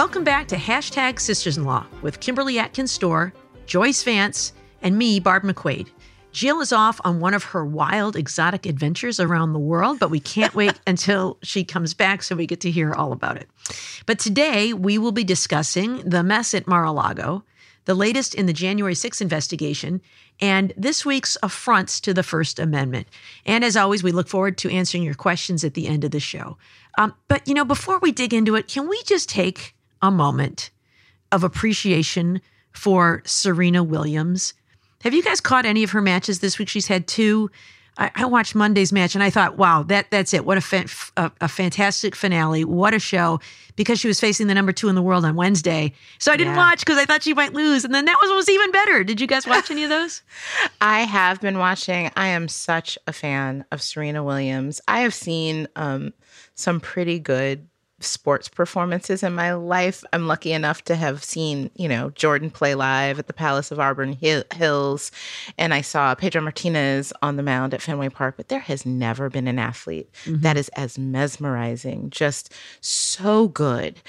Welcome back to Hashtag Sisters in Law with Kimberly Atkins Stohr, Joyce Vance, and me, Barb McQuade. Jill is off on one of her wild, exotic adventures around the world, but we can't wait until she comes back so we get to hear all about it. But today we will be discussing the mess at Mar a Lago, the latest in the January 6th investigation, and this week's affronts to the First Amendment. And as always, we look forward to answering your questions at the end of the show. Um, but, you know, before we dig into it, can we just take a moment of appreciation for Serena Williams? Have you guys caught any of her matches this week? She's had two. I, I watched Monday's match and I thought, wow, that that's it. What a, a, a fantastic finale. What a show. Because she was facing the number two in the world on Wednesday. So I didn't Yeah. watch because I thought she might lose. And then that was, was even better. Did you guys watch any of those? I have been watching. I am such a fan of Serena Williams. I have seen um, some pretty good sports performances in my life. I'm lucky enough to have seen, you know, Jordan play live at the Palace of Auburn Hill- Hills, and I saw Pedro Martinez on the mound at Fenway Park. But there has never been an athlete mm-hmm. that is as mesmerizing, just so good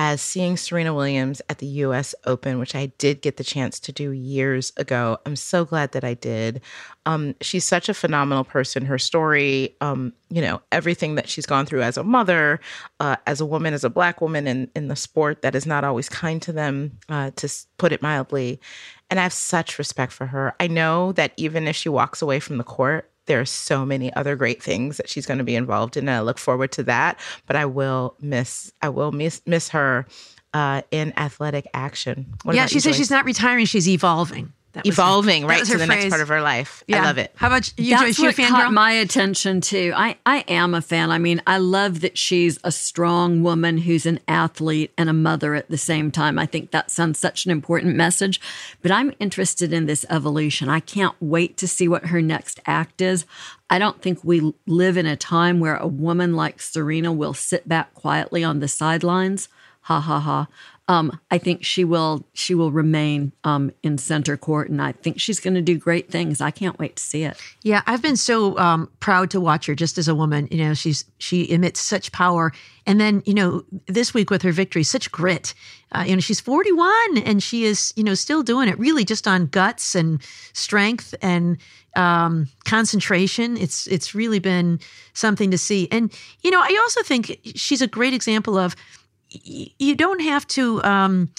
as seeing Serena Williams at the US Open, which I did get the chance to do years ago. I'm so glad that I did. Um, she's such a phenomenal person. Her story, um, you know, everything that she's gone through as a mother, uh, as a woman, as a black woman in, in the sport that is not always kind to them, uh, to put it mildly. And I have such respect for her. I know that even if she walks away from the court, there are so many other great things that she's going to be involved in and i look forward to that but i will miss i will miss miss her uh, in athletic action What yeah, she says she's not retiring. She's evolving. That was her- evolving right was to her the next part of her life Yeah. i love it How about you, That's Joyce? You a what fan caught girl? my attention too. I, I am a fan. I mean, I love that she's a strong woman who's an athlete and a mother at the same time. I think that sounds such an important message. But I'm interested in this evolution. I can't wait to see what her next act is. I don't think we live in a time where a woman like Serena will sit back quietly on the sidelines. Ha ha ha. Um, I think she will she will remain um, in center court, and I think she's going to do great things. I can't wait to see it. Yeah, I've been so um, proud to watch her just as a woman. You know, she's she emits such power, and then you know this week with her victory, such grit. Uh, you know, she's 41 and she is you know still doing it, really just on guts and strength and um, concentration. It's it's really been something to see. And you know, I also think she's a great example of you don't have to um,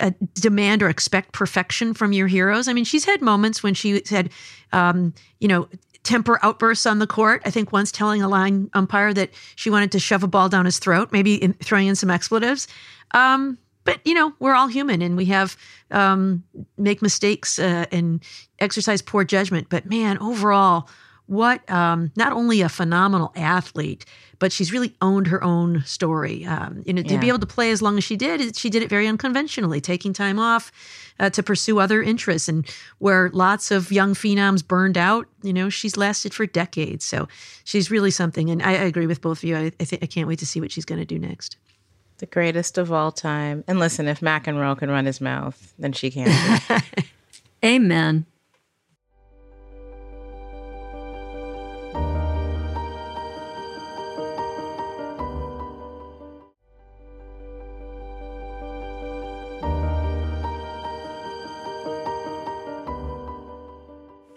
uh, demand or expect perfection from your heroes. I mean, she's had moments when she had, um, you know, temper outbursts on the court. I think once telling a line umpire that she wanted to shove a ball down his throat, maybe in, throwing in some expletives. Um, but you know, we're all human, and we have um, make mistakes uh, and exercise poor judgment. But man, overall, what um, not only a phenomenal athlete, but she's really owned her own story. Um, you know, to be able to play as long as she did, she did it very unconventionally, taking time off uh, to pursue other interests. And where lots of young phenoms burned out, you know, she's lasted for decades. So she's really something. And I, I agree with both of you. I, I, think I can't wait to see what she's going to do next. the greatest of all time and listen if mcenroe can run his mouth then she can. Amen.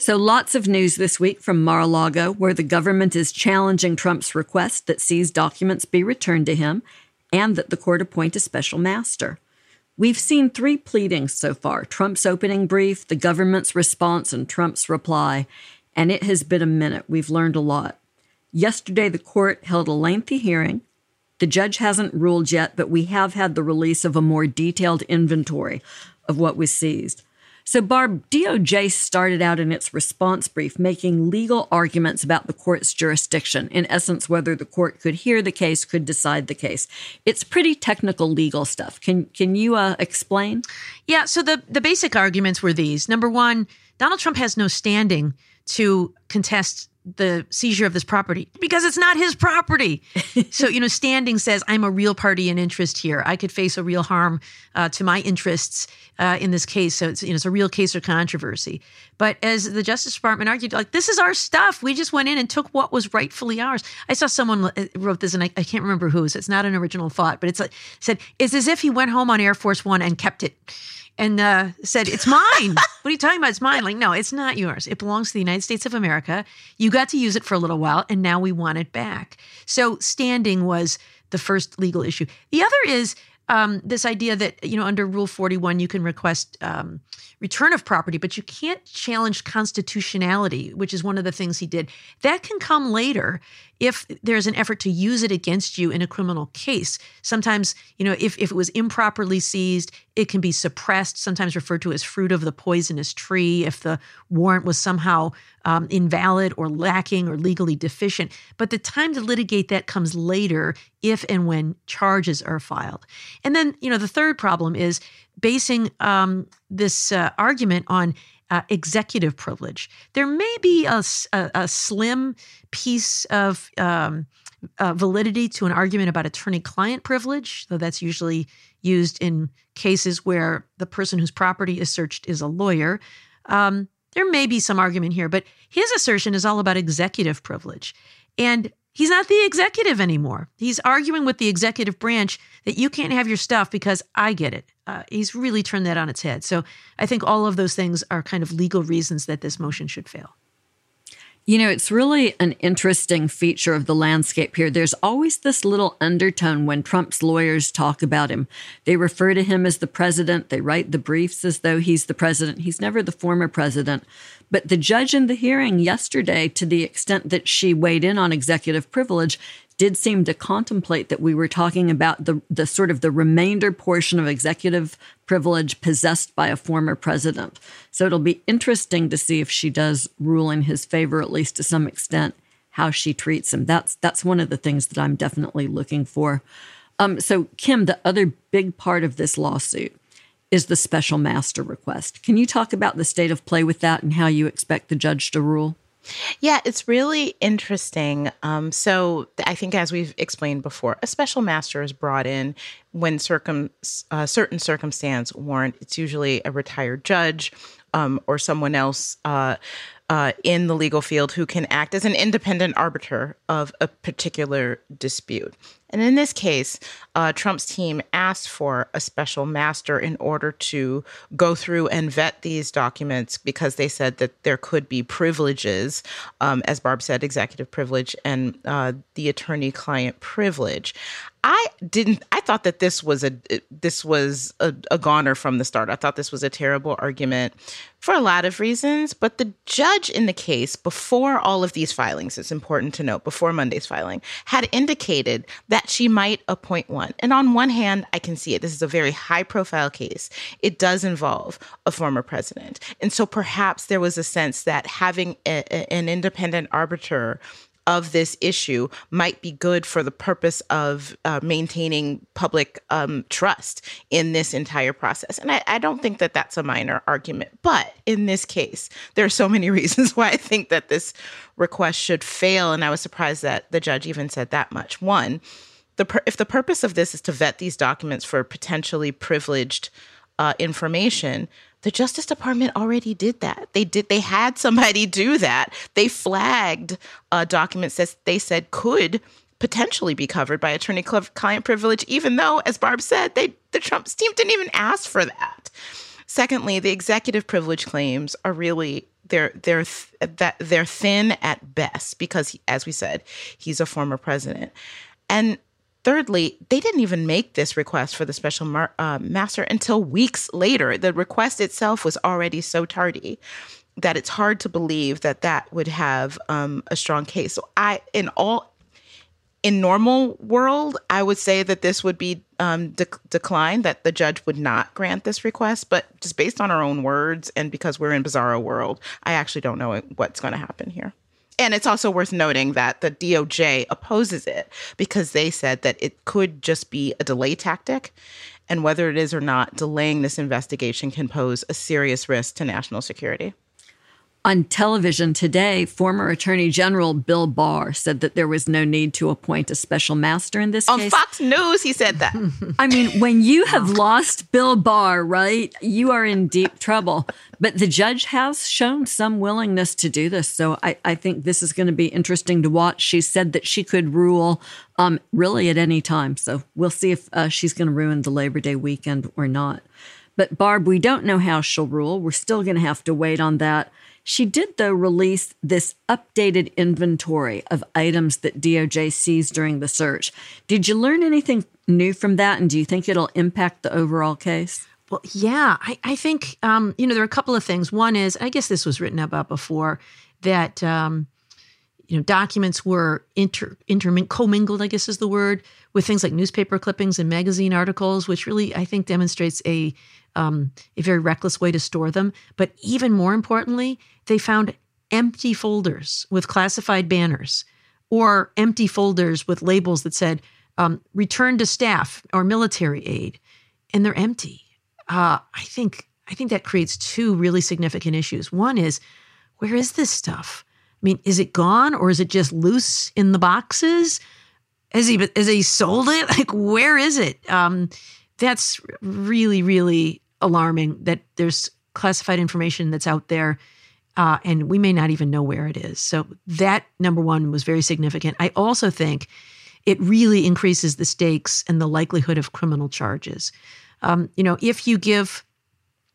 So, lots of news this week from Mar a Lago, where the government is challenging Trump's request that seized documents be returned to him and that the court appoint a special master. We've seen three pleadings so far Trump's opening brief, the government's response, and Trump's reply. And it has been a minute. We've learned a lot. Yesterday, the court held a lengthy hearing. The judge hasn't ruled yet, but we have had the release of a more detailed inventory of what was seized. So, Barb, DOJ started out in its response brief making legal arguments about the court's jurisdiction, in essence, whether the court could hear the case, could decide the case. It's pretty technical legal stuff. Can can you uh, explain? Yeah. So the the basic arguments were these: number one, Donald Trump has no standing to contest the seizure of this property because it's not his property. so, you know, standing says I'm a real party in interest here. I could face a real harm uh, to my interests uh, in this case. So it's, you know, it's a real case or controversy. But as the Justice Department argued, like, this is our stuff. We just went in and took what was rightfully ours. I saw someone uh, wrote this and I, I can't remember whose. It's not an original thought, but it's like, said, it's as if he went home on Air Force One and kept it and uh, said, It's mine. what are you talking about? It's mine. Like, no, it's not yours. It belongs to the United States of America. You got to use it for a little while, and now we want it back. So, standing was the first legal issue. The other is um, this idea that, you know, under Rule 41, you can request um, return of property, but you can't challenge constitutionality, which is one of the things he did. That can come later if there's an effort to use it against you in a criminal case. Sometimes, you know, if, if it was improperly seized, it can be suppressed, sometimes referred to as fruit of the poisonous tree, if the warrant was somehow um, invalid or lacking or legally deficient. But the time to litigate that comes later if and when charges are filed. And then, you know, the third problem is basing um, this uh, argument on uh, executive privilege. There may be a, a, a slim piece of um, uh, validity to an argument about attorney client privilege, though that's usually used in cases where the person whose property is searched is a lawyer. Um, there may be some argument here, but his assertion is all about executive privilege. And he's not the executive anymore. He's arguing with the executive branch that you can't have your stuff because I get it. Uh, he's really turned that on its head. So I think all of those things are kind of legal reasons that this motion should fail. You know, it's really an interesting feature of the landscape here. There's always this little undertone when Trump's lawyers talk about him. They refer to him as the president, they write the briefs as though he's the president. He's never the former president. But the judge in the hearing yesterday, to the extent that she weighed in on executive privilege, did seem to contemplate that we were talking about the, the sort of the remainder portion of executive privilege possessed by a former president. So it'll be interesting to see if she does rule in his favor, at least to some extent, how she treats him. That's that's one of the things that I'm definitely looking for. Um, so Kim, the other big part of this lawsuit is the special master request. Can you talk about the state of play with that and how you expect the judge to rule? Yeah, it's really interesting. Um, so I think, as we've explained before, a special master is brought in when circum uh, certain circumstance warrant. It's usually a retired judge um, or someone else. Uh, uh, in the legal field who can act as an independent arbiter of a particular dispute. And in this case, uh, Trump's team asked for a special master in order to go through and vet these documents because they said that there could be privileges, um, as Barb said, executive privilege and uh, the attorney-client privilege. I didn't. I thought that this was a this was a, a goner from the start. I thought this was a terrible argument for a lot of reasons. But the judge in the case, before all of these filings, it's important to note, before Monday's filing, had indicated that she might appoint one. And on one hand, I can see it. This is a very high profile case. It does involve a former president, and so perhaps there was a sense that having a, a, an independent arbiter of this issue might be good for the purpose of uh, maintaining public um, trust in this entire process. And I, I, don't think that that's a minor argument. But in this case, there are so many reasons why I think that this request should fail. And I was surprised that the judge even said that much. One, the if the purpose of this is to vet these documents for potentially privileged uh, information, the Justice Department already did that. They did. They had somebody do that. They flagged uh, documents that they said could potentially be covered by attorney-client privilege, even though, as Barb said, they the Trump team didn't even ask for that. Secondly, the executive privilege claims are really they're they're th- that they're thin at best because, he, as we said, he's a former president, and Thirdly, they didn't even make this request for the special mar- uh, master until weeks later. The request itself was already so tardy that it's hard to believe that that would have um, a strong case. So I, in all, in normal world, I would say that this would be um, de- declined, that the judge would not grant this request. But just based on our own words and because we're in bizarro world, I actually don't know what's going to happen here. And it's also worth noting that the DOJ opposes it because they said that it could just be a delay tactic. And whether it is or not, delaying this investigation can pose a serious risk to national security. On television today, former Attorney General Bill Barr said that there was no need to appoint a special master in this On case. Fox News, he said that. I mean, when you have lost Bill Barr, right, you are in deep trouble. But the judge has shown some willingness to do this. So I, I think this is going to be interesting to watch. She said that she could rule um, really at any time. So we'll see if uh, she's going to ruin the Labor Day weekend or not. But Barb, we don't know how she'll rule. We're still going to have to wait on that. She did, though, release this updated inventory of items that DOJ seized during the search. Did you learn anything new from that? And do you think it'll impact the overall case? Well, yeah, I, I think, um, you know, there are a couple of things. One is, I guess this was written about before, that, um, you know, documents were inter, intermin- commingled, I guess is the word, with things like newspaper clippings and magazine articles, which really, I think, demonstrates a um, a very reckless way to store them. But even more importantly, they found empty folders with classified banners or empty folders with labels that said um, return to staff or military aide, and they're empty. Uh, I think I think that creates two really significant issues. One is where is this stuff? I mean, is it gone or is it just loose in the boxes? Has he has he sold it? Like where is it? Um, that's really really alarming that there's classified information that's out there uh, and we may not even know where it is. So that number one was very significant. I also think it really increases the stakes and the likelihood of criminal charges. Um, you know, if you give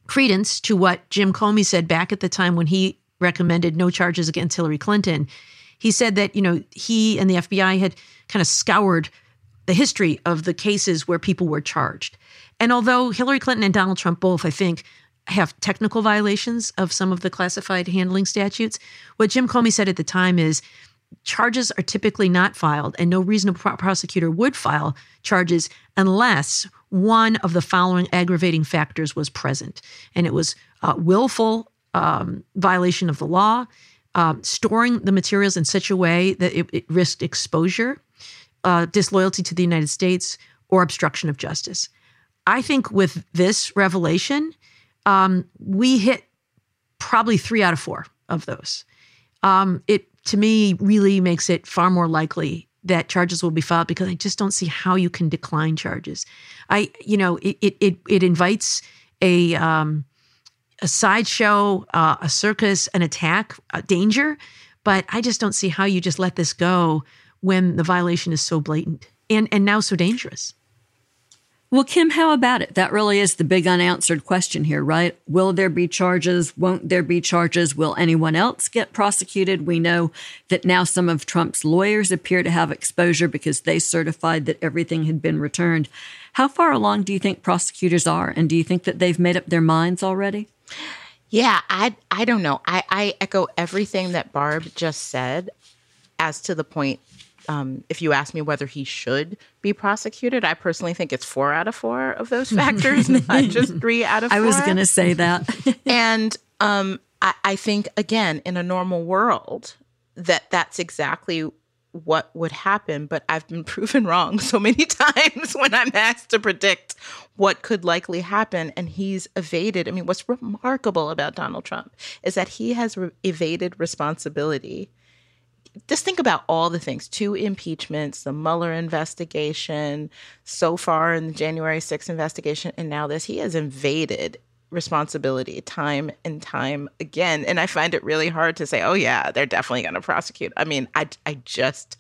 credence to what Jim Comey said back at the time when he recommended no charges against Hillary Clinton, he said that you know he and the FBI had kind of scoured the history of the cases where people were charged. And although Hillary Clinton and Donald Trump both, I think, have technical violations of some of the classified handling statutes, what Jim Comey said at the time is charges are typically not filed, and no reasonable prosecutor would file charges unless one of the following aggravating factors was present. And it was uh, willful um, violation of the law, um, storing the materials in such a way that it, it risked exposure, uh, disloyalty to the United States, or obstruction of justice. I think with this revelation, um, we hit probably three out of four of those. Um, it to me really makes it far more likely that charges will be filed because I just don't see how you can decline charges. I, you know, it it it, it invites a um, a sideshow, uh, a circus, an attack, a danger, but I just don't see how you just let this go when the violation is so blatant and and now so dangerous. Well, Kim, how about it? That really is the big unanswered question here, right? Will there be charges? Won't there be charges? Will anyone else get prosecuted? We know that now some of Trump's lawyers appear to have exposure because they certified that everything had been returned. How far along do you think prosecutors are? And do you think that they've made up their minds already? Yeah, I I don't know. I, I echo everything that Barb just said as to the point um, if you ask me whether he should be prosecuted, I personally think it's four out of four of those factors, not just three out of four. I was going to say that. and um, I, I think, again, in a normal world, that that's exactly what would happen. But I've been proven wrong so many times when I'm asked to predict what could likely happen. And he's evaded. I mean, what's remarkable about Donald Trump is that he has re- evaded responsibility just think about all the things two impeachments, the Mueller investigation, so far in the January 6th investigation, and now this. He has invaded responsibility time and time again. And I find it really hard to say, oh, yeah, they're definitely going to prosecute. I mean, I, I just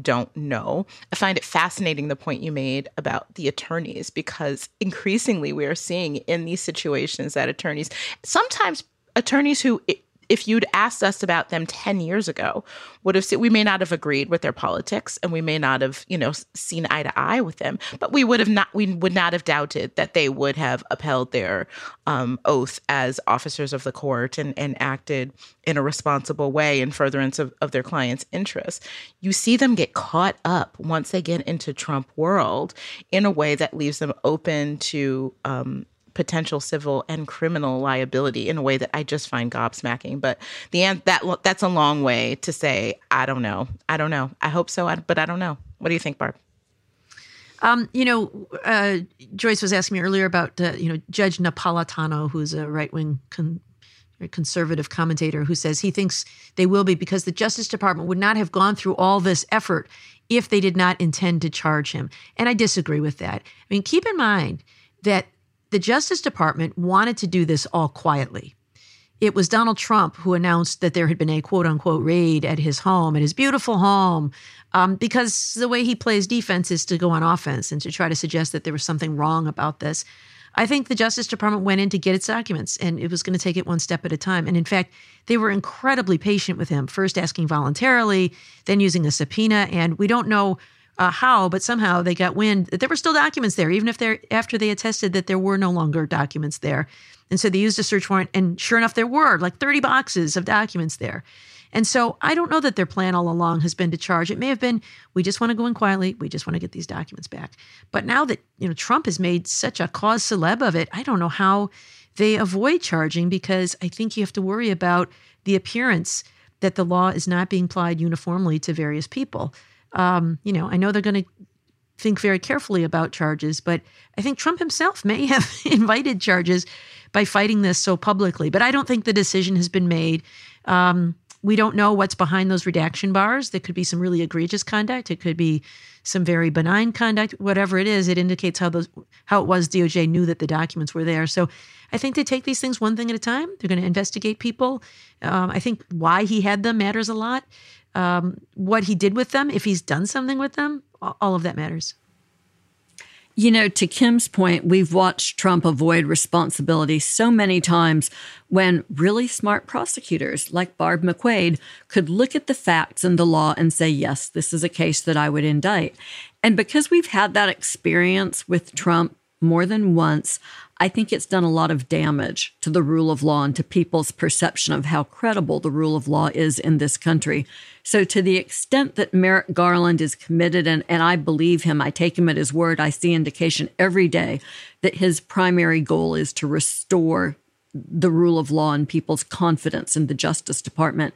don't know. I find it fascinating the point you made about the attorneys, because increasingly we are seeing in these situations that attorneys, sometimes attorneys who if you'd asked us about them 10 years ago, would have we may not have agreed with their politics and we may not have, you know, seen eye to eye with them, but we would have not we would not have doubted that they would have upheld their um, oath as officers of the court and, and acted in a responsible way in furtherance of, of their clients' interests. You see them get caught up once they get into Trump world in a way that leaves them open to um, potential civil and criminal liability in a way that I just find gobsmacking. But the end that that's a long way to say I don't know. I don't know. I hope so, but I don't know. What do you think, Barb? Um, you know, uh, Joyce was asking me earlier about uh, you know Judge Napolitano, who's a right wing con- conservative commentator, who says he thinks they will be because the Justice Department would not have gone through all this effort if they did not intend to charge him. And I disagree with that. I mean, keep in mind that the Justice Department wanted to do this all quietly. It was Donald Trump who announced that there had been a quote unquote raid at his home, at his beautiful home, um, because the way he plays defense is to go on offense and to try to suggest that there was something wrong about this. I think the Justice Department went in to get its documents and it was going to take it one step at a time. And in fact, they were incredibly patient with him, first asking voluntarily, then using a subpoena. And we don't know uh, how, but somehow they got wind that there were still documents there, even if they're after they attested that there were no longer documents there. And so they used a search warrant, and sure enough, there were like 30 boxes of documents there. And so I don't know that their plan all along has been to charge. It may have been we just want to go in quietly, we just want to get these documents back. But now that you know Trump has made such a cause celeb of it, I don't know how they avoid charging because I think you have to worry about the appearance that the law is not being applied uniformly to various people. Um, you know, I know they're going to think very carefully about charges, but I think Trump himself may have invited charges by fighting this so publicly. But I don't think the decision has been made. Um, we don't know what's behind those redaction bars. There could be some really egregious conduct. It could be some very benign conduct. Whatever it is, it indicates how those how it was DOJ knew that the documents were there. So I think they take these things one thing at a time. They're going to investigate people. Um, I think why he had them matters a lot um, what he did with them, if he's done something with them, all of that matters. You know, to Kim's point, we've watched Trump avoid responsibility so many times when really smart prosecutors like Barb McQuade could look at the facts and the law and say, yes, this is a case that I would indict. And because we've had that experience with Trump more than once, I think it's done a lot of damage to the rule of law and to people's perception of how credible the rule of law is in this country. So, to the extent that Merrick Garland is committed, and, and I believe him, I take him at his word, I see indication every day that his primary goal is to restore the rule of law and people's confidence in the Justice Department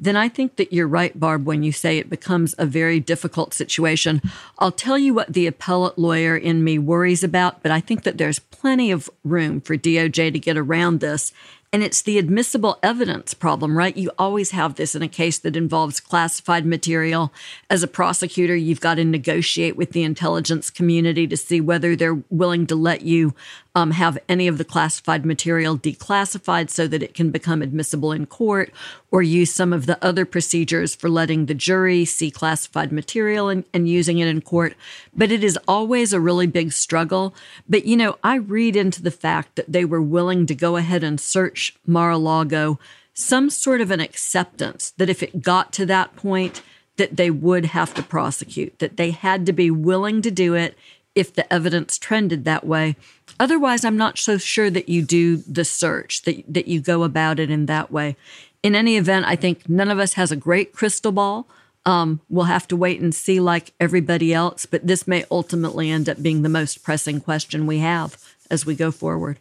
then I think that you're right, Barb, when you say it becomes a very difficult situation. I'll tell you what the appellate lawyer in me worries about, but I think that there's plenty of room for DOJ to get around this and it's the admissible evidence problem, right? You always have this in a case that involves classified material. As a prosecutor, you've got to negotiate with the intelligence community to see whether they're willing to let you um, have any of the classified material declassified so that it can become admissible in court, or use some of the other procedures for letting the jury see classified material and, and using it in court. But it is always a really big struggle. But, you know, I read into the fact that they were willing to go ahead and search Mar a Lago some sort of an acceptance that if it got to that point, that they would have to prosecute, that they had to be willing to do it if the evidence trended that way. Otherwise, I'm not so sure that you do the search, that, that you go about it in that way. In any event, I think none of us has a great crystal ball. Um, we'll have to wait and see, like everybody else, but this may ultimately end up being the most pressing question we have as we go forward.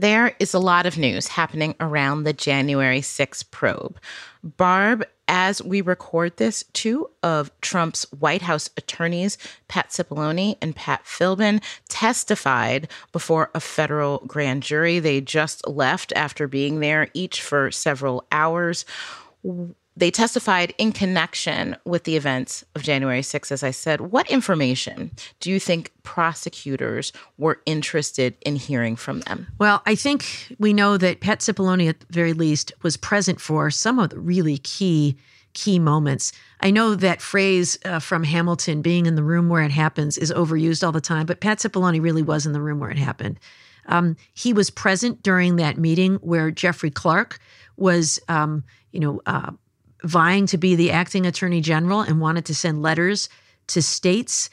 There is a lot of news happening around the January 6th probe. Barb, as we record this, two of Trump's White House attorneys, Pat Cipollone and Pat Philbin, testified before a federal grand jury. They just left after being there each for several hours they testified in connection with the events of January 6th, as I said. What information do you think prosecutors were interested in hearing from them? Well, I think we know that Pat Cipollone, at the very least, was present for some of the really key key moments. I know that phrase uh, from Hamilton, being in the room where it happens, is overused all the time, but Pat Cipollone really was in the room where it happened. Um, he was present during that meeting where Jeffrey Clark was, um, you know, uh, vying to be the acting attorney general and wanted to send letters to states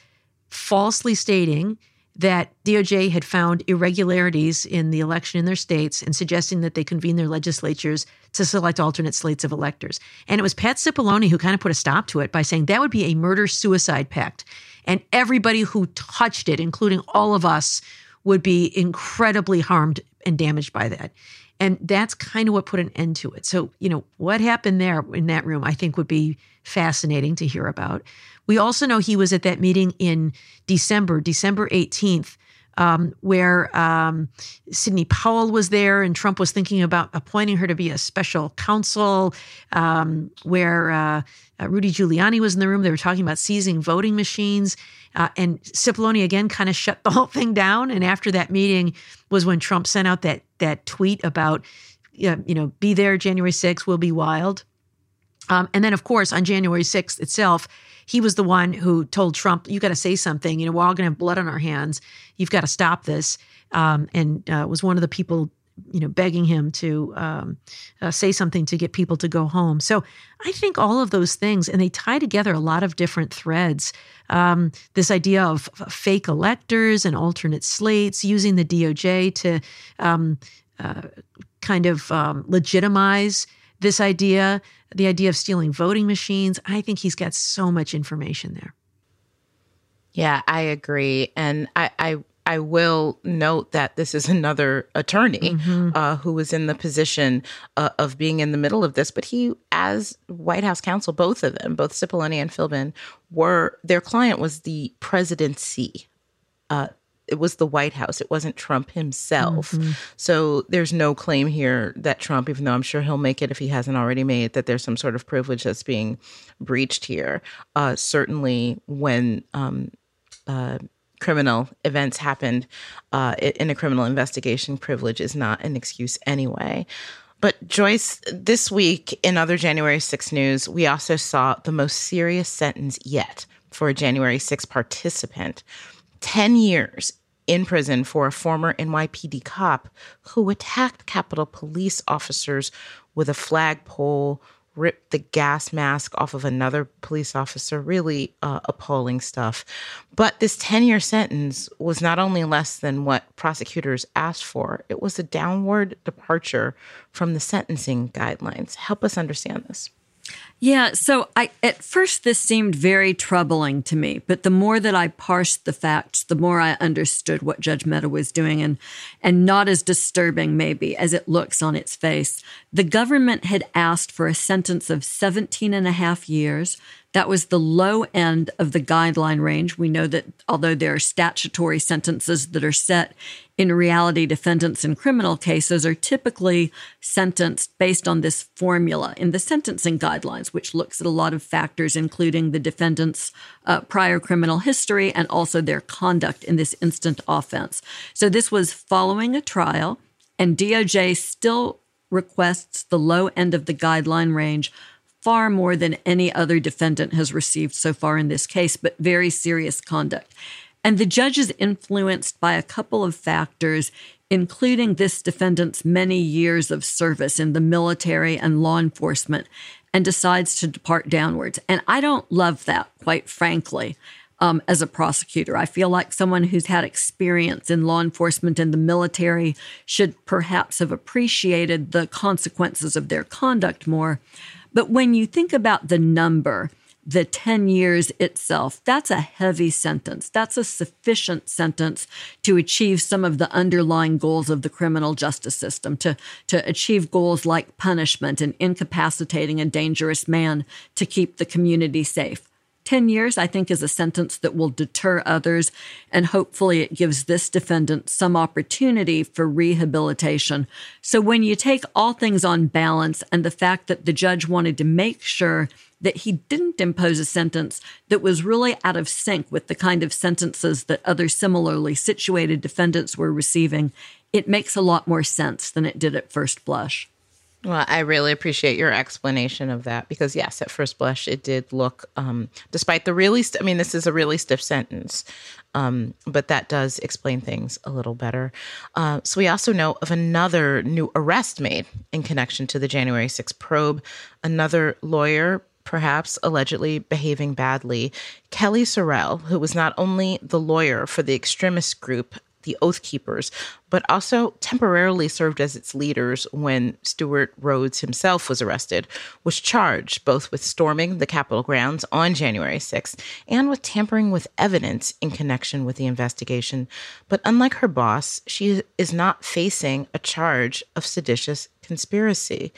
falsely stating that DOJ had found irregularities in the election in their states and suggesting that they convene their legislatures to select alternate slates of electors. And it was Pat Cipollone who kind of put a stop to it by saying that would be a murder suicide pact. And everybody who touched it, including all of us, would be incredibly harmed and damaged by that. And that's kind of what put an end to it. So, you know, what happened there in that room, I think would be fascinating to hear about. We also know he was at that meeting in December, December 18th, um, where um, Sidney Powell was there and Trump was thinking about appointing her to be a special counsel, um, where uh, uh, Rudy Giuliani was in the room. They were talking about seizing voting machines. Uh, and Cipollone again kind of shut the whole thing down. And after that meeting was when Trump sent out that that tweet about, you know, be there January 6th, we'll be wild. Um, and then, of course, on January 6th itself, he was the one who told Trump, "You got to say something. You know, we're all going to have blood on our hands. You've got to stop this." Um, and uh, was one of the people, you know, begging him to um, uh, say something to get people to go home. So I think all of those things, and they tie together a lot of different threads. Um, this idea of fake electors and alternate slates, using the DOJ to um, uh, kind of um, legitimize this idea, the idea of stealing voting machines. I think he's got so much information there. Yeah, I agree. And I, I I will note that this is another attorney mm-hmm. uh, who was in the position uh, of being in the middle of this, but he, as White House counsel, both of them, both Cipollone and Philbin, were their client was the presidency. Uh, it was the White House. It wasn't Trump himself. Mm-hmm. So there's no claim here that Trump, even though I'm sure he'll make it if he hasn't already made, that there's some sort of privilege that's being breached here. Uh, certainly, when um, uh, criminal events happened uh, in a criminal investigation, privilege is not an excuse anyway. But Joyce, this week in other January 6 news, we also saw the most serious sentence yet for a January 6 participant. 10 years in prison for a former NYPD cop who attacked Capitol Police officers with a flagpole, ripped the gas mask off of another police officer. Really uh, appalling stuff. But this 10 year sentence was not only less than what prosecutors asked for, it was a downward departure from the sentencing guidelines. Help us understand this. Yeah, so I at first this seemed very troubling to me, but the more that I parsed the facts, the more I understood what Judge Mehta was doing and and not as disturbing maybe as it looks on its face. The government had asked for a sentence of 17 and a half years that was the low end of the guideline range. We know that although there are statutory sentences that are set, in reality, defendants in criminal cases are typically sentenced based on this formula in the sentencing guidelines, which looks at a lot of factors, including the defendant's uh, prior criminal history and also their conduct in this instant offense. So this was following a trial, and DOJ still requests the low end of the guideline range far more than any other defendant has received so far in this case, but very serious conduct. And the judge is influenced by a couple of factors, including this defendant's many years of service in the military and law enforcement, and decides to depart downwards. And I don't love that, quite frankly. Um, as a prosecutor. I feel like someone who's had experience in law enforcement and the military should perhaps have appreciated the consequences of their conduct more. But when you think about the number, the 10 years itself, that's a heavy sentence. That's a sufficient sentence to achieve some of the underlying goals of the criminal justice system, to, to achieve goals like punishment and incapacitating a dangerous man to keep the community safe. 10 years, I think, is a sentence that will deter others, and hopefully it gives this defendant some opportunity for rehabilitation. So, when you take all things on balance and the fact that the judge wanted to make sure that he didn't impose a sentence that was really out of sync with the kind of sentences that other similarly situated defendants were receiving, it makes a lot more sense than it did at first blush. Well, I really appreciate your explanation of that because, yes, at first blush, it did look, um, despite the really, st- I mean, this is a really stiff sentence, um, but that does explain things a little better. Uh, so, we also know of another new arrest made in connection to the January 6th probe. Another lawyer, perhaps allegedly behaving badly, Kellye SoRelle, who was not only the lawyer for the extremist group the Oath Keepers, but also temporarily served as its leaders when Stewart Rhodes himself was arrested, was charged both with storming the Capitol grounds on January 6th and with tampering with evidence in connection with the investigation. But unlike her boss, she is not facing a charge of seditious conspiracy.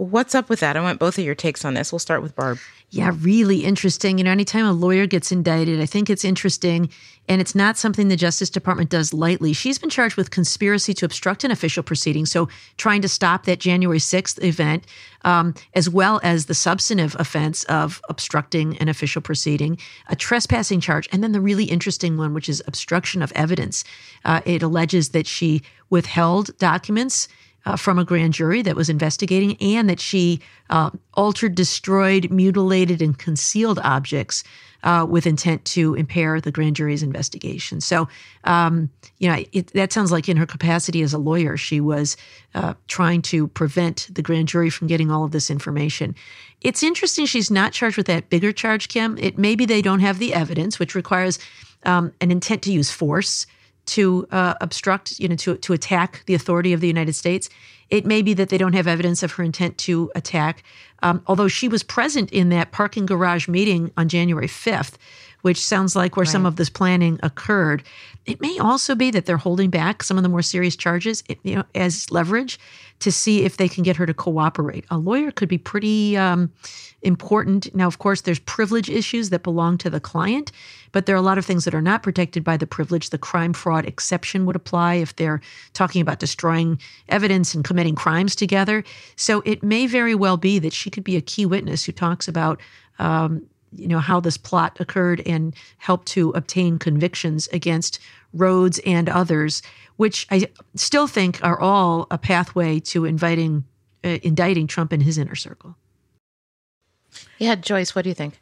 What's up with that? I want both of your takes on this. We'll start with Barb. Yeah, really interesting. You know, anytime a lawyer gets indicted, I think it's interesting. And it's not something the Justice Department does lightly. She's been charged with conspiracy to obstruct an official proceeding. So, trying to stop that January 6th event, um, as well as the substantive offense of obstructing an official proceeding, a trespassing charge, and then the really interesting one, which is obstruction of evidence. Uh, it alleges that she withheld documents uh, from a grand jury that was investigating, and that she uh, altered, destroyed, mutilated, and concealed objects uh, with intent to impair the grand jury's investigation. So, um, you know, it, that sounds like in her capacity as a lawyer, she was uh, trying to prevent the grand jury from getting all of this information. It's interesting she's not charged with that bigger charge, Kim. It maybe they don't have the evidence, which requires um, an intent to use force to uh, obstruct, you know, to to attack the authority of the United States. It may be that they don't have evidence of her intent to attack, um, although she was present in that parking garage meeting on January 5th, which sounds like where right. some of this planning occurred. It may also be that they're holding back some of the more serious charges, you know, as leverage to see if they can get her to cooperate. A lawyer could be pretty um, important. Now, of course, there's privilege issues that belong to the client, but there are a lot of things that are not protected by the privilege. The crime fraud exception would apply if they're talking about destroying evidence and committing crimes together. So it may very well be that she could be a key witness who talks about. Um, you know how this plot occurred and helped to obtain convictions against Rhodes and others which I still think are all a pathway to inviting, uh, indicting Trump in his inner circle. Yeah, Joyce, what do you think?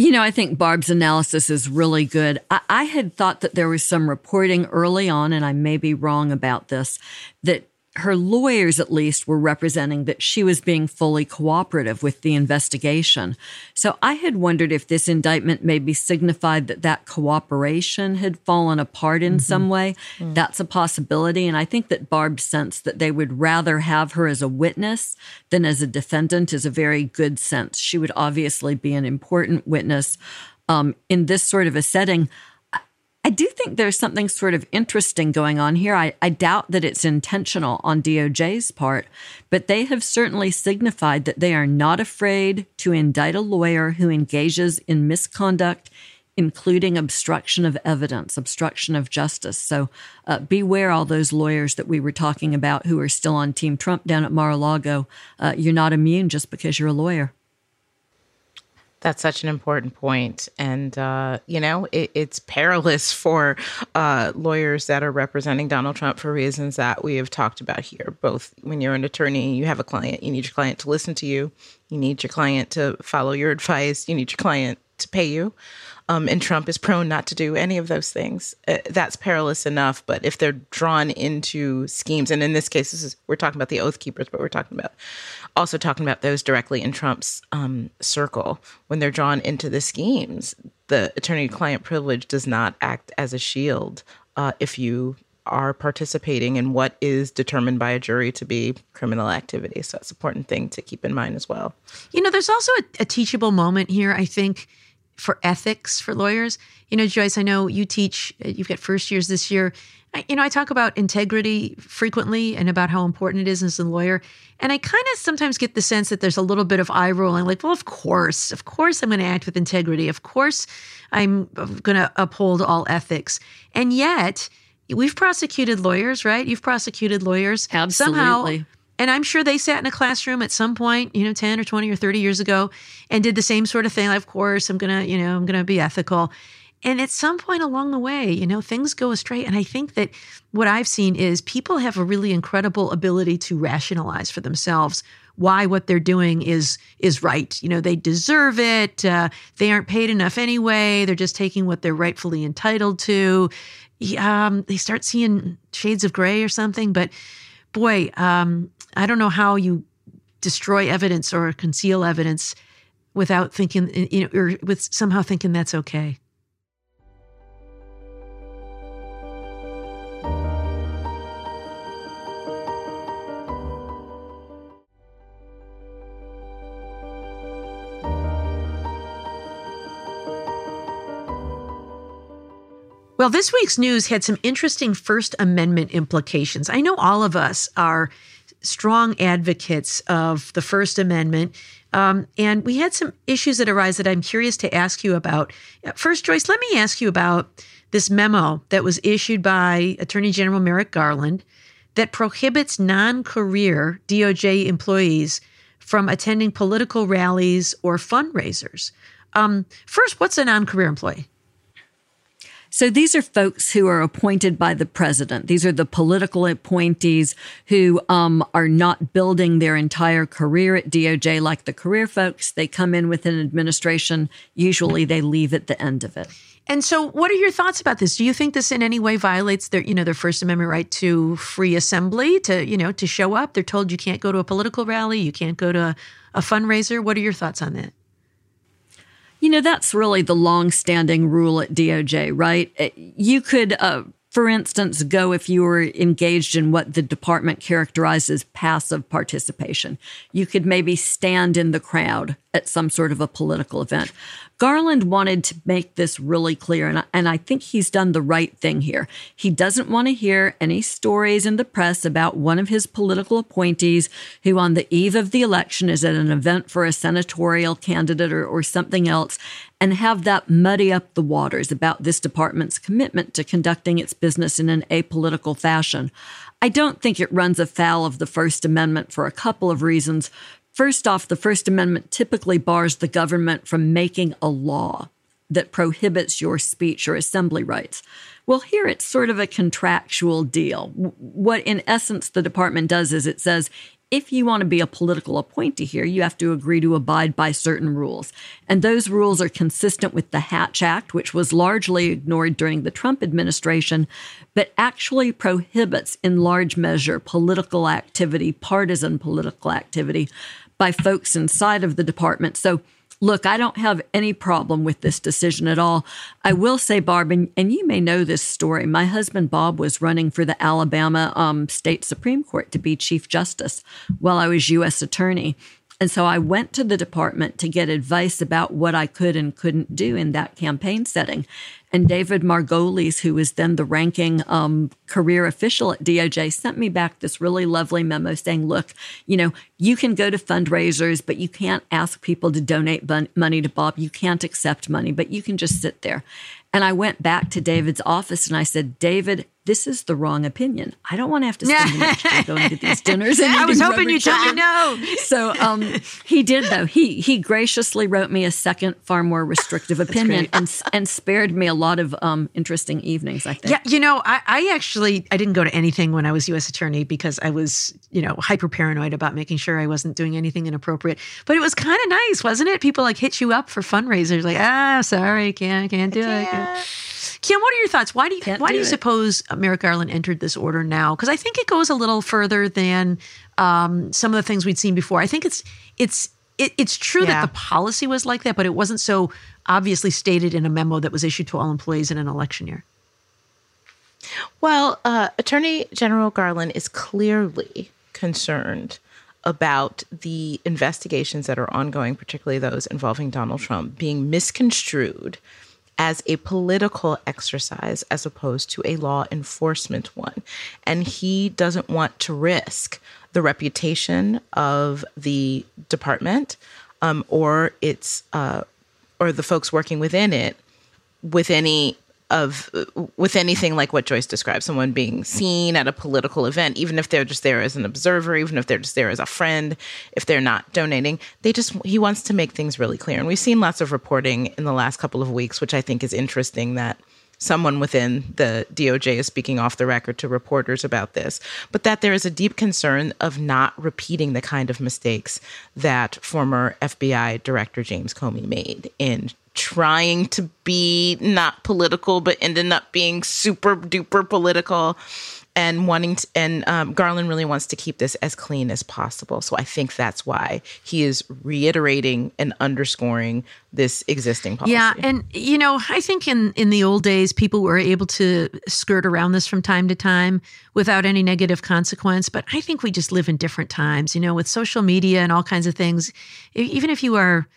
You know, I think Barb's analysis is really good. I, I, had thought that there was some reporting early on, and I may be wrong about this, that her lawyers at least were representing that she was being fully cooperative with the investigation. So I had wondered if this indictment maybe signified that that cooperation had fallen apart in mm-hmm. some way. Mm-hmm. That's a possibility. And I think that Barb's sense that they would rather have her as a witness than as a defendant is a very good sense. She would obviously be an important witness um, in this sort of a setting. I do think there's something sort of interesting going on here. I, I, doubt that it's intentional on DOJ's part, but they have certainly signified that they are not afraid to indict a lawyer who engages in misconduct, including obstruction of evidence, obstruction of justice. So uh, beware all those lawyers that we were talking about who are still on Team Trump down at Mar a Lago. Uh, you're not immune just because you're a lawyer. That's such an important point. And, uh, you know, it, it's perilous for uh, lawyers that are representing Donald Trump for reasons that we have talked about here. Both when you're an attorney, you have a client, you need your client to listen to you, you need your client to follow your advice, you need your client to pay you. Um, and Trump is prone not to do any of those things. Uh, that's perilous enough. But if they're drawn into schemes, and in this case, this is we're talking about the Oath Keepers, but we're talking about also talking about those directly in Trump's um, circle when they're drawn into the schemes. The attorney-client privilege does not act as a shield uh, if you are participating in what is determined by a jury to be criminal activity. So that's an important thing to keep in mind as well. You know, there's also a, a teachable moment here, I think for ethics for lawyers. You know, Joyce, I know you teach, uh, you've got first years this year. I, you know, I talk about integrity frequently and about how important it is as a lawyer. And I kind of sometimes get the sense that there's a little bit of eye rolling, like, well, of course, of course I'm going to act with integrity. Of course I'm going to uphold all ethics. And yet, we've prosecuted lawyers, right? You've prosecuted lawyers. Absolutely. Somehow, and I'm sure they sat in a classroom at some point, you know, 10 or 20 or 30 years ago and did the same sort of thing. Of course, I'm going to, you know, I'm going to be ethical. and at some point along the way, you know, things go astray. And I think that what I've seen is people have a really incredible ability to rationalize for themselves why what they're doing is is right. You know, they deserve it. Uh, they aren't paid enough anyway. They're just taking what they're rightfully entitled to. Um, they start seeing shades of gray or something. But boy, um, I don't know how you destroy evidence or conceal evidence without thinking, you know, or with somehow thinking that's okay. Well, this week's news had some interesting First Amendment implications. I know all of us are strong advocates of the First Amendment. Um, and we had some issues that arise that I'm curious to ask you about. First, Joyce, let me ask you about this memo that was issued by Attorney General Merrick Garland that prohibits non career DOJ employees from attending political rallies or fundraisers. Um, first, what's a non career employee? So these are folks who are appointed by the president. These are the political appointees who um, are not building their entire career at DOJ like the career folks. They come in with an administration. Usually they leave at the end of it. And so, what are your thoughts about this? Do you think this in any way violates their, you know, their First Amendment right to free assembly, to, you know, to show up? They're told you can't go to a political rally, you can't go to a fundraiser. What are your thoughts on that? You know, that's really the long-standing rule at DOJ, right? Uh, you could, uh, for instance, go if you were engaged in what the department characterizes passive participation. You could maybe stand in the crowd at some sort of a political event. Garland wanted to make this really clear, and I, and I think he's done the right thing here. He doesn't want to hear any stories in the press about one of his political appointees who, on the eve of the election, is at an event for a senatorial candidate or, or something else, and have that muddy up the waters about this department's commitment to conducting its business in an apolitical fashion. I don't think it runs afoul of the First Amendment for a couple of reasons. First off, the First Amendment typically bars the government from making a law that prohibits your speech or assembly rights. Well, here it's sort of a contractual deal. What, in essence, the department does is it says if you want to be a political appointee here, you have to agree to abide by certain rules. And those rules are consistent with the Hatch Act, which was largely ignored during the Trump administration, but actually prohibits, in large measure, political activity, partisan political activity by folks inside of the department. So, look, I don't have any problem with this decision at all. I will say, Barb, and, and you may know this story. My husband Bob was running for the Alabama um, State Supreme Court to be Chief Justice while I was U.S. Attorney. And so I went to the department to get advice about what I could and couldn't do in that campaign setting. And David Margolis, who was then the ranking um, career official at DOJ, sent me back this really lovely memo saying, look, you know, you can go to fundraisers, but you can't ask people to donate money to Bob. You can't accept money, but you can just sit there. And I went back to David's office and I said, David, this is the wrong opinion. I don't want to have to spend the next day going to these dinners. And I was hoping you'd tell me no. So um, he did though. He he graciously wrote me a second, far more restrictive opinion and and spared me a lot of um, interesting evenings. I think. Yeah, you know, I, I actually I didn't go to anything when I was U.S. attorney because I was you know hyper paranoid about making sure I wasn't doing anything inappropriate. But it was kind of nice, wasn't it? People like hit you up for fundraisers, like ah, sorry, can't can't do it. Kim, what are your thoughts? Why do you Can't why do, do you suppose Merrick Garland entered this order now? Because I think it goes a little further than um, some of the things we'd seen before. I think it's it's it, it's true yeah. that the policy was like that, but it wasn't so obviously stated in a memo that was issued to all employees in an election year. Well, uh, Attorney General Garland is clearly concerned about the investigations that are ongoing, particularly those involving Donald Trump, being misconstrued as a political exercise as opposed to a law enforcement one. And he doesn't want to risk the reputation of the department um, or its uh, or the folks working within it with any of with anything like what Joyce described, someone being seen at a political event, even if they're just there as an observer, even if they're just there as a friend, if they're not donating, they just he wants to make things really clear. And we've seen lots of reporting in the last couple of weeks, which I think is interesting that someone within the DOJ is speaking off the record to reporters about this, but that there is a deep concern of not repeating the kind of mistakes that former FBI Director James Comey made in trying to be not political, but ended up being super duper political and wanting to, and um, Garland really wants to keep this as clean as possible. So I think that's why he is reiterating and underscoring this existing policy. Yeah, and you know, I think in in the old days, people were able to skirt around this from time to time without any negative consequence. But I think we just live in different times. You know, with social media and all kinds of things. Even if you are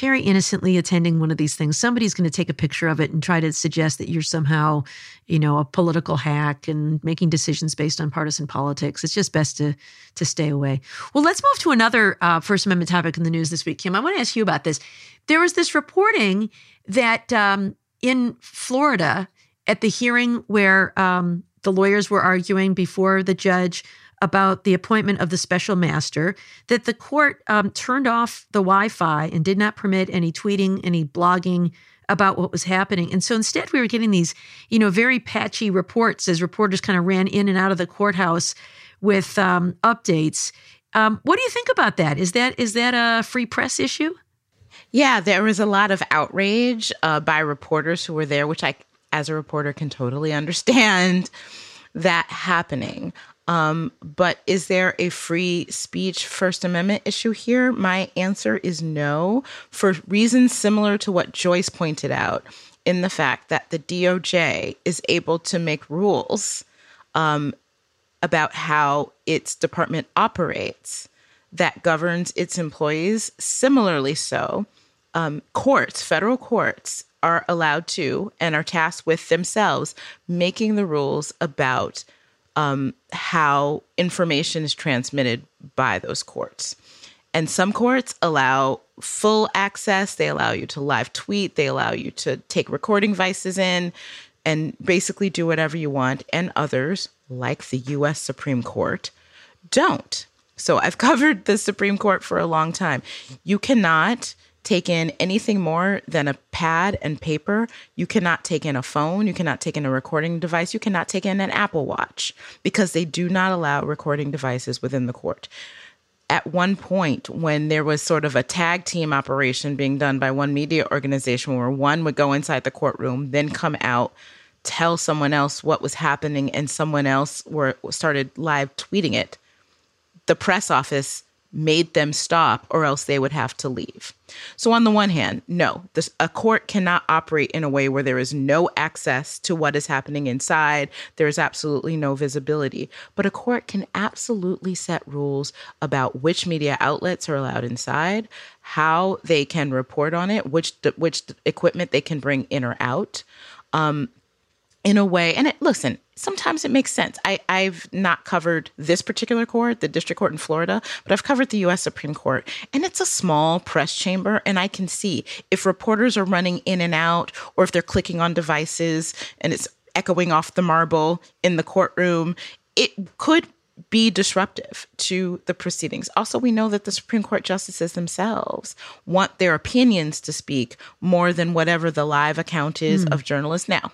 very innocently attending one of these things, somebody's going to take a picture of it and try to suggest that you're somehow, you know, a political hack and making decisions based on partisan politics. It's just best to to stay away. Well, let's move to another uh, First Amendment topic in the news this week, Kim. I want to ask you about this. There was this reporting that um, in Florida at the hearing where um, the lawyers were arguing before the judge about the appointment of the special master that the court um, turned off the Wi Fi and did not permit any tweeting, any blogging about what was happening. And so instead, we were getting these, you know, very patchy reports as reporters kind of ran in and out of the courthouse with um, updates. Um, what do you think about that? Is that is that a free press issue? Yeah, there was a lot of outrage uh, by reporters who were there, which I, as a reporter, can totally understand that happening. Um, but is there a free speech First Amendment issue here? My answer is no, for reasons similar to what Joyce pointed out in the fact that the DOJ is able to make rules um, about how its department operates that governs its employees. Similarly, so, um, courts, federal courts, are allowed to and are tasked with themselves making the rules about um, how information is transmitted by those courts. And some courts allow full access. They allow you to live tweet. They allow you to take recording devices in and basically do whatever you want. And others, like the US Supreme Court, don't. So I've covered the Supreme Court for a long time. You cannot take in anything more than a pad and paper. You cannot take in a phone. You cannot take in a recording device. You cannot take in an Apple Watch because they do not allow recording devices within the court. At one point, when there was sort of a tag team operation being done by one media organization where one would go inside the courtroom, then come out, tell someone else what was happening, and someone else were started live tweeting it, the press office made them stop or else they would have to leave. So, on the one hand, no, this, a court cannot operate in a way where there is no access to what is happening inside. There is absolutely no visibility. But a court can absolutely set rules about which media outlets are allowed inside, how they can report on it, which which equipment they can bring in or out. Um, in a way, and it, listen, sometimes it makes sense. I, I've not covered this particular court, the district court in Florida, but I've covered the US Supreme Court. And it's a small press chamber. And I can see if reporters are running in and out or if they're clicking on devices and it's echoing off the marble in the courtroom, it could be disruptive to the proceedings. Also, we know that the Supreme Court justices themselves want their opinions to speak more than whatever the live account is mm. of journalists. Now,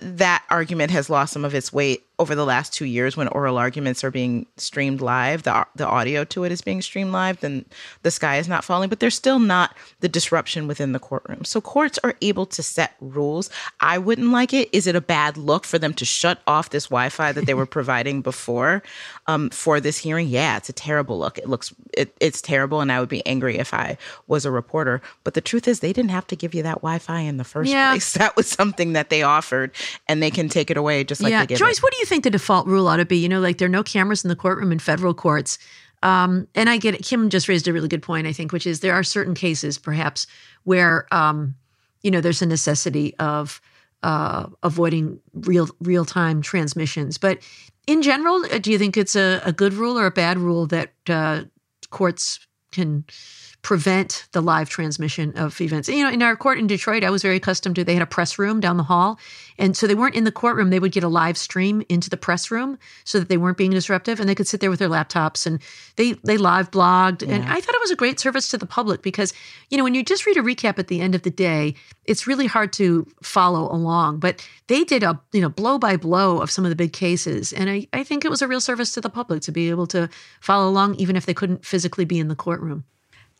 that argument has lost some of its weight over the last two years when oral arguments are being streamed live, the, the audio to it is being streamed live, then the sky is not falling, but there's still not the disruption within the courtroom. So courts are able to set rules. I wouldn't like it. Is it a bad look for them to shut off this Wi Fi that they were providing before um, for this hearing? Yeah, it's a terrible look. It looks, it, it's terrible. And I would be angry if I was a reporter. But the truth is, they didn't have to give you that Wi Fi in the first yeah. place. That was something that they offered and they can take it away just like yeah. they give Joyce, it. what do you think the default rule ought to be? You know, like there are no cameras in the courtroom in federal courts. Um, and I get it. Kim just raised a really good point, I think, which is there are certain cases perhaps where, um, you know, there's a necessity of uh, avoiding real real time transmissions. But in general, uh, do you think it's a, a, good rule or a bad rule that uh, courts can prevent the live transmission of events. You know, in our court in Detroit, I was very accustomed to they had a press room down the hall. And so they weren't in the courtroom. They would get a live stream into the press room so that they weren't being disruptive and they could sit there with their laptops and they they live blogged. Yeah. And I thought it was a great service to the public because, you know, when you just read a recap at the end of the day, it's really hard to follow along. But they did a, you know, blow by blow of some of the big cases. And I, I think it was a real service to the public to be able to follow along even if they couldn't physically be in the courtroom.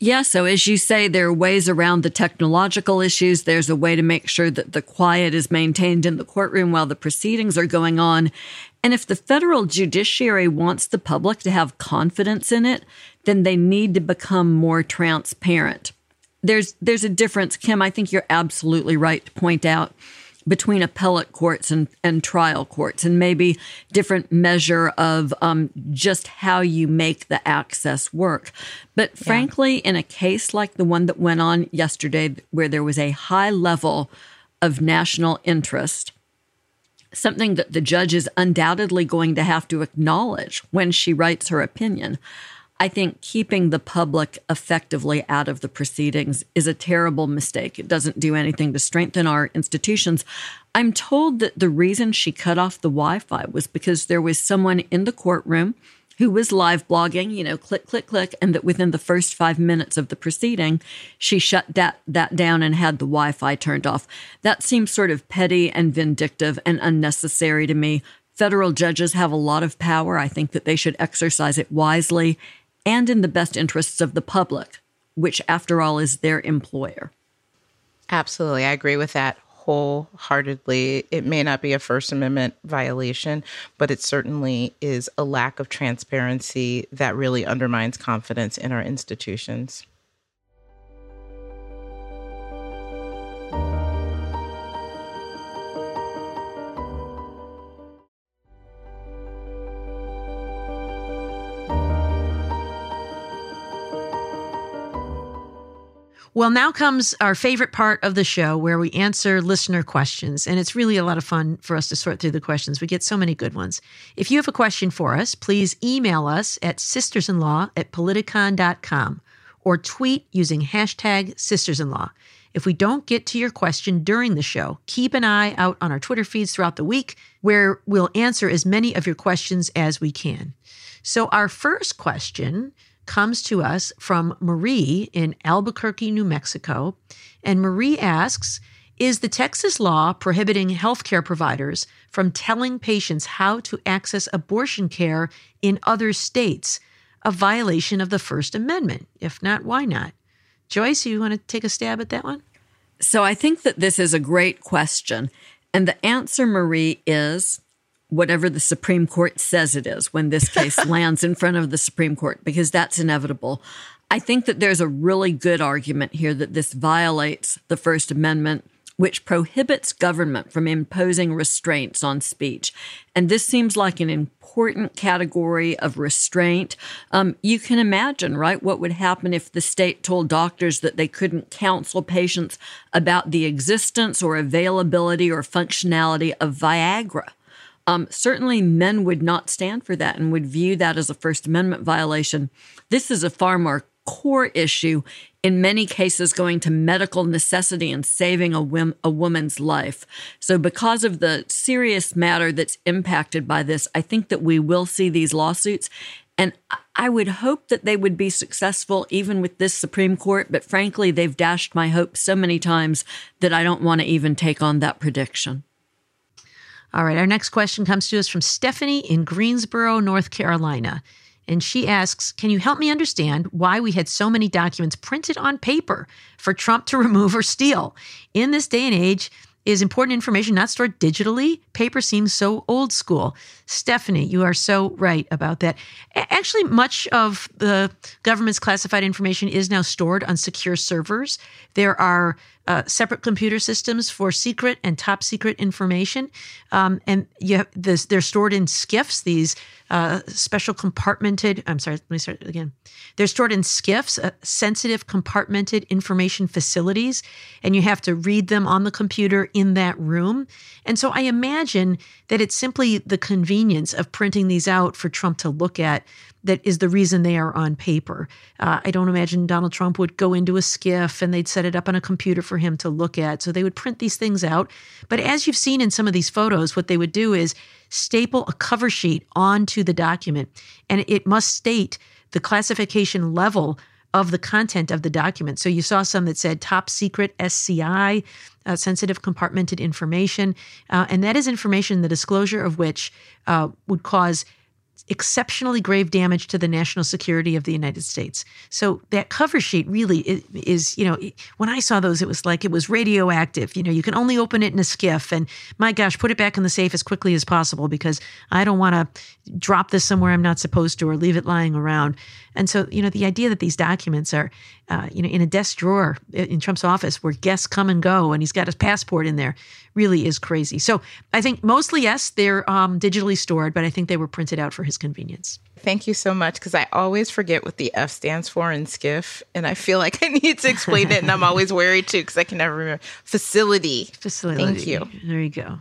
Yeah, so as you say, there are ways around the technological issues. There's a way to make sure that the quiet is maintained in the courtroom while the proceedings are going on. And if the federal judiciary wants the public to have confidence in it, then they need to become more transparent. There's there's a difference, Kim. I think you're absolutely right to point out between appellate courts and, and trial courts, and maybe different measure of um, just how you make the access work. But yeah. frankly, in a case like the one that went on yesterday, where there was a high level of national interest, something that the judge is undoubtedly going to have to acknowledge when she writes her opinion. I think keeping the public effectively out of the proceedings is a terrible mistake. It doesn't do anything to strengthen our institutions. I'm told that the reason she cut off the Wi Fi was because there was someone in the courtroom who was live blogging, you know, click, click, click, and that within the first five minutes of the proceeding, she shut that, that down and had the Wi Fi turned off. That seems sort of petty and vindictive and unnecessary to me. Federal judges have a lot of power. I think that they should exercise it wisely and in the best interests of the public, which, after all, is their employer. Absolutely. I agree with that wholeheartedly. It may not be a First Amendment violation, but it certainly is a lack of transparency that really undermines confidence in our institutions. Well, now comes our favorite part of the show where we answer listener questions. And it's really a lot of fun for us to sort through the questions. We get so many good ones. If you have a question for us, please email us at sistersinlaw at politicon.com or tweet using hashtag sistersinlaw. If we don't get to your question during the show, keep an eye out on our Twitter feeds throughout the week where we'll answer as many of your questions as we can. So, our first question comes to us from Marie in Albuquerque, New Mexico. And Marie asks Is the Texas law prohibiting healthcare providers from telling patients how to access abortion care in other states a violation of the First Amendment? If not, why not? Joyce, you want to take a stab at that one? So I think that this is a great question. And the answer, Marie, is whatever the Supreme Court says it is when this case lands in front of the Supreme Court, because that's inevitable. I think that there's a really good argument here that this violates the First Amendment, which prohibits government from imposing restraints on speech. And this seems like an important category of restraint. Um, you can imagine, right, what would happen if the state told doctors that they couldn't counsel patients about the existence or availability or functionality of Viagra um, certainly, men would not stand for that and would view that as a First Amendment violation. This is a far more core issue, in many cases, going to medical necessity and saving a, whim, a woman's life. So, because of the serious matter that's impacted by this, I think that we will see these lawsuits. And I would hope that they would be successful even with this Supreme Court. But frankly, they've dashed my hopes so many times that I don't want to even take on that prediction. All right, our next question comes to us from Stephanie in Greensboro, North Carolina. And she asks, Can you help me understand why we had so many documents printed on paper for Trump to remove or steal? In this day and age, is important information not stored digitally? Paper seems so old school. Stephanie, you are so right about that. Actually, much of the government's classified information is now stored on secure servers. There are uh, separate computer systems for secret and top secret information, um, and you have this, they're stored in SCIFs, These uh, special compartmented. I'm sorry. Let me start again. They're stored in SCIFs, uh, sensitive compartmented information facilities, and you have to read them on the computer in that room. And so I imagine that it's simply the convenience of printing these out for Trump to look at that is the reason they are on paper. Uh, I don't imagine Donald Trump would go into a SCIF and they'd set it up on a computer for him to look at. So they would print these things out. But as you've seen in some of these photos, what they would do is staple a cover sheet onto the document, and it must state the classification level of the content of the document. So you saw some that said top secret SCI, uh, sensitive compartmented information, uh, and that is information the disclosure of which uh, would cause exceptionally grave damage to the national security of the United States. So that cover sheet really is, you know, when I saw those, it was like it was radioactive. You know, you can only open it in a SCIF. and my gosh, put it back in the safe as quickly as possible because I don't want to drop this somewhere I'm not supposed to or leave it lying around. And so, you know, the idea that these documents are, uh, you know, in a desk drawer in Trump's office where guests come and go, and he's got his passport in there, really is crazy. So I think mostly yes, they're um, digitally stored, but I think they were printed out for his convenience. Thank you so much because I always forget what the F stands for in SCIF, and I feel like I need to explain it, and I'm always worried too because I can never remember. Facility. Facility. Thank you. There you go.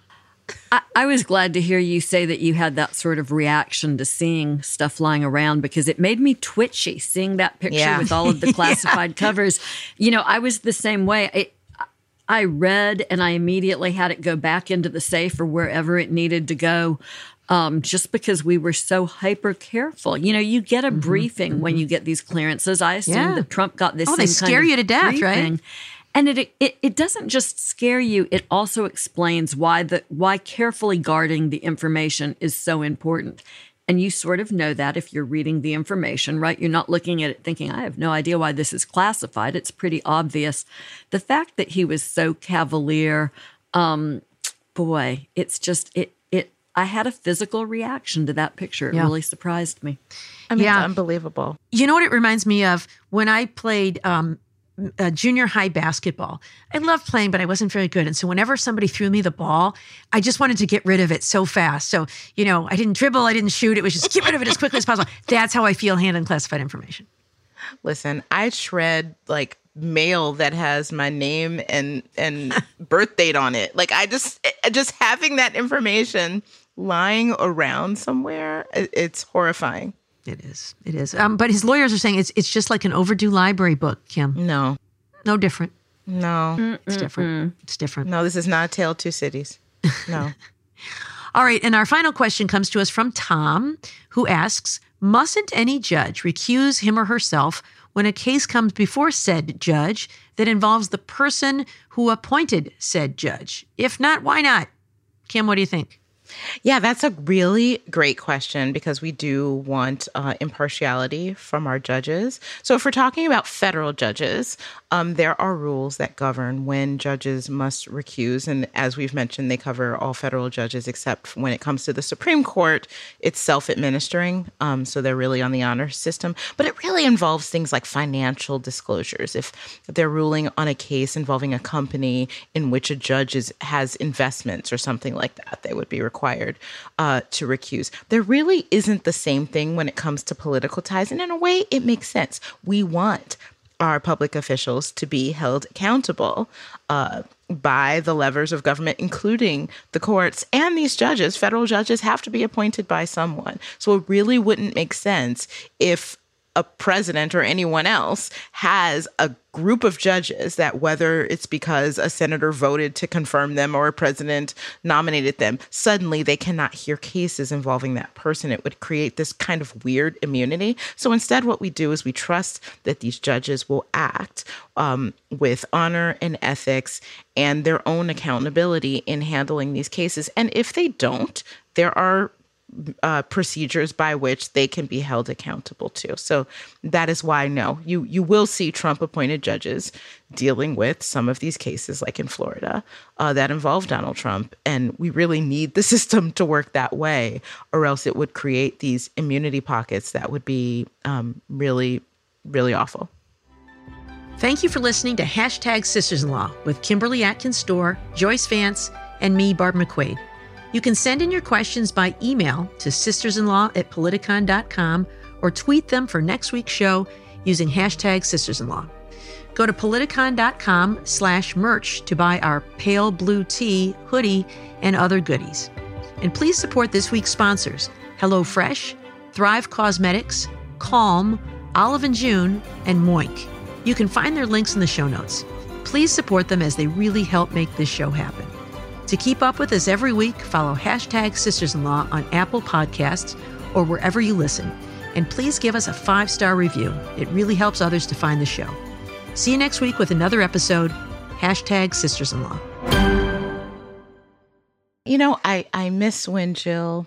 I, I, was glad to hear you say that you had that sort of reaction to seeing stuff lying around because it made me twitchy seeing that picture yeah. with all of the classified yeah. covers. You know, I was the same way. It, I read and I immediately had it go back into the safe or wherever it needed to go. Um, just because we were so hyper careful. You know, you get a mm-hmm, briefing mm-hmm. when you get these clearances. I assume yeah. that Trump got this. Oh, they scare you to death, briefing. right? And it, it it doesn't just scare you; it also explains why the why carefully guarding the information is so important. And you sort of know that if you're reading the information, right? You're not looking at it thinking, I have no idea why this is classified. It's pretty obvious. The fact that he was so cavalier, um, boy, it's just, it, it, I had a physical reaction to that picture. It yeah. really surprised me. I mean, yeah. unbelievable. You know what it reminds me of? When I played um, uh, junior high basketball. I loved playing, but I wasn't very good. And so whenever somebody threw me the ball, I just wanted to get rid of it so fast. So, you know, I didn't dribble, I didn't shoot. It was just get rid of it as quickly as possible. That's how I feel handling classified information. Listen, I shred like mail that has my name and and birth date on it. Like I just eh, just having that information lying around somewhere, it's horrifying. It is. It is. Um, but his lawyers are saying it's it's just like an overdue library book, Kim. No. No different. No. Mm-mm-mm. It's different. It's different. No, this is not a tale of two cities. No. All right, and our final question comes to us from Tom, who asks, "Mustn't any judge recuse him or herself when a case comes before said judge that involves the person who appointed said judge? If not, why not?" Kim, what do you think? Yeah, that's a really great question because we do want uh, impartiality from our judges. So, if we're talking about federal judges, um, there are rules that govern when judges must recuse. And as we've mentioned, they cover all federal judges except when it comes to the Supreme Court, it's self administering. Um, so, they're really on the honor system. But it really involves things like financial disclosures. If they're ruling on a case involving a company in which a judge is, has investments or something like that, they would be required uh, to recuse. There really isn't the same thing when it comes to political ties. And in a way, it makes sense. We want our public officials to be held accountable uh, by the levers of government, including the courts and these judges. Federal judges have to be appointed by someone. So it really wouldn't make sense if a president or anyone else has a group of judges that whether it's because a senator voted to confirm them or a president nominated them, suddenly they cannot hear cases involving that person. It would create this kind of weird immunity. So instead, what we do is we trust that these judges will act um, with honor and ethics and their own accountability in handling these cases. And if they don't, there are uh, procedures by which they can be held accountable to. So that is why no, you you will see Trump appointed judges dealing with some of these cases, like in Florida, uh, that involve Donald Trump, and we really need the system to work that way, or else it would create these immunity pockets that would be um, really, really awful. Thank you for listening to Hashtag Sisters in Law with Kimberly Atkins Stohr, Joyce Vance, and me, Barb McQuade. You can send in your questions by email to sistersinlaw at politicon.com or tweet them for next week's show using hashtag sistersinlaw. Go to politicon.com slash merch to buy our pale blue tee, hoodie, and other goodies. And please support this week's sponsors HelloFresh, Thrive Cosmetics, Calm, Olive and June, and Moink. You can find their links in the show notes. Please support them as they really help make this show happen. To keep up with us every week, follow hashtag Sisters in Law on Apple Podcasts or wherever you listen. And please give us a five star review. It really helps others to find the show. See you next week with another episode. Hashtag Sisters in Law. You know, I, I miss when Jill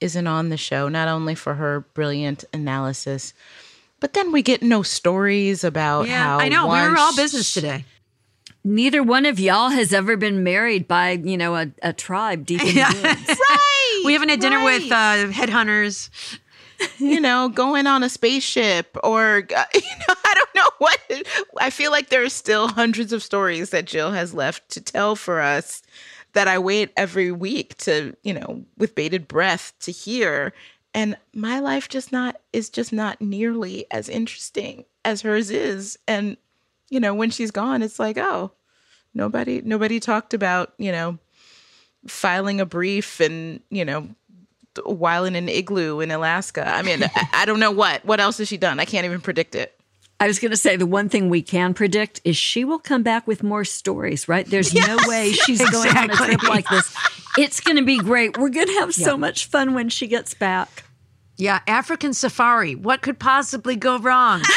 isn't on the show, not only for her brilliant analysis, but then we get no stories about how I know. We were all business today. Neither one of y'all has ever been married by, you know, a, a tribe deep in the woods. Right. We haven't had dinner with uh, headhunters. you know, going on a spaceship or, uh, you know, I don't know what. I feel like there are still hundreds of stories that Jill has left to tell for us that I wait every week to, you know, with bated breath to hear. And my life just not is just not nearly as interesting as hers is. And, you know, when she's gone, it's like, oh, nobody nobody talked about, you know, filing a brief and, you know, while in an igloo in Alaska. I mean, I, I don't know what. What else has she done? I can't even predict it. I was going to say the one thing we can predict is she will come back with more stories, right? There's no way she's going on a trip like this. It's going to be great. We're going to have so much fun when she gets back. Yeah, African safari. What could possibly go wrong?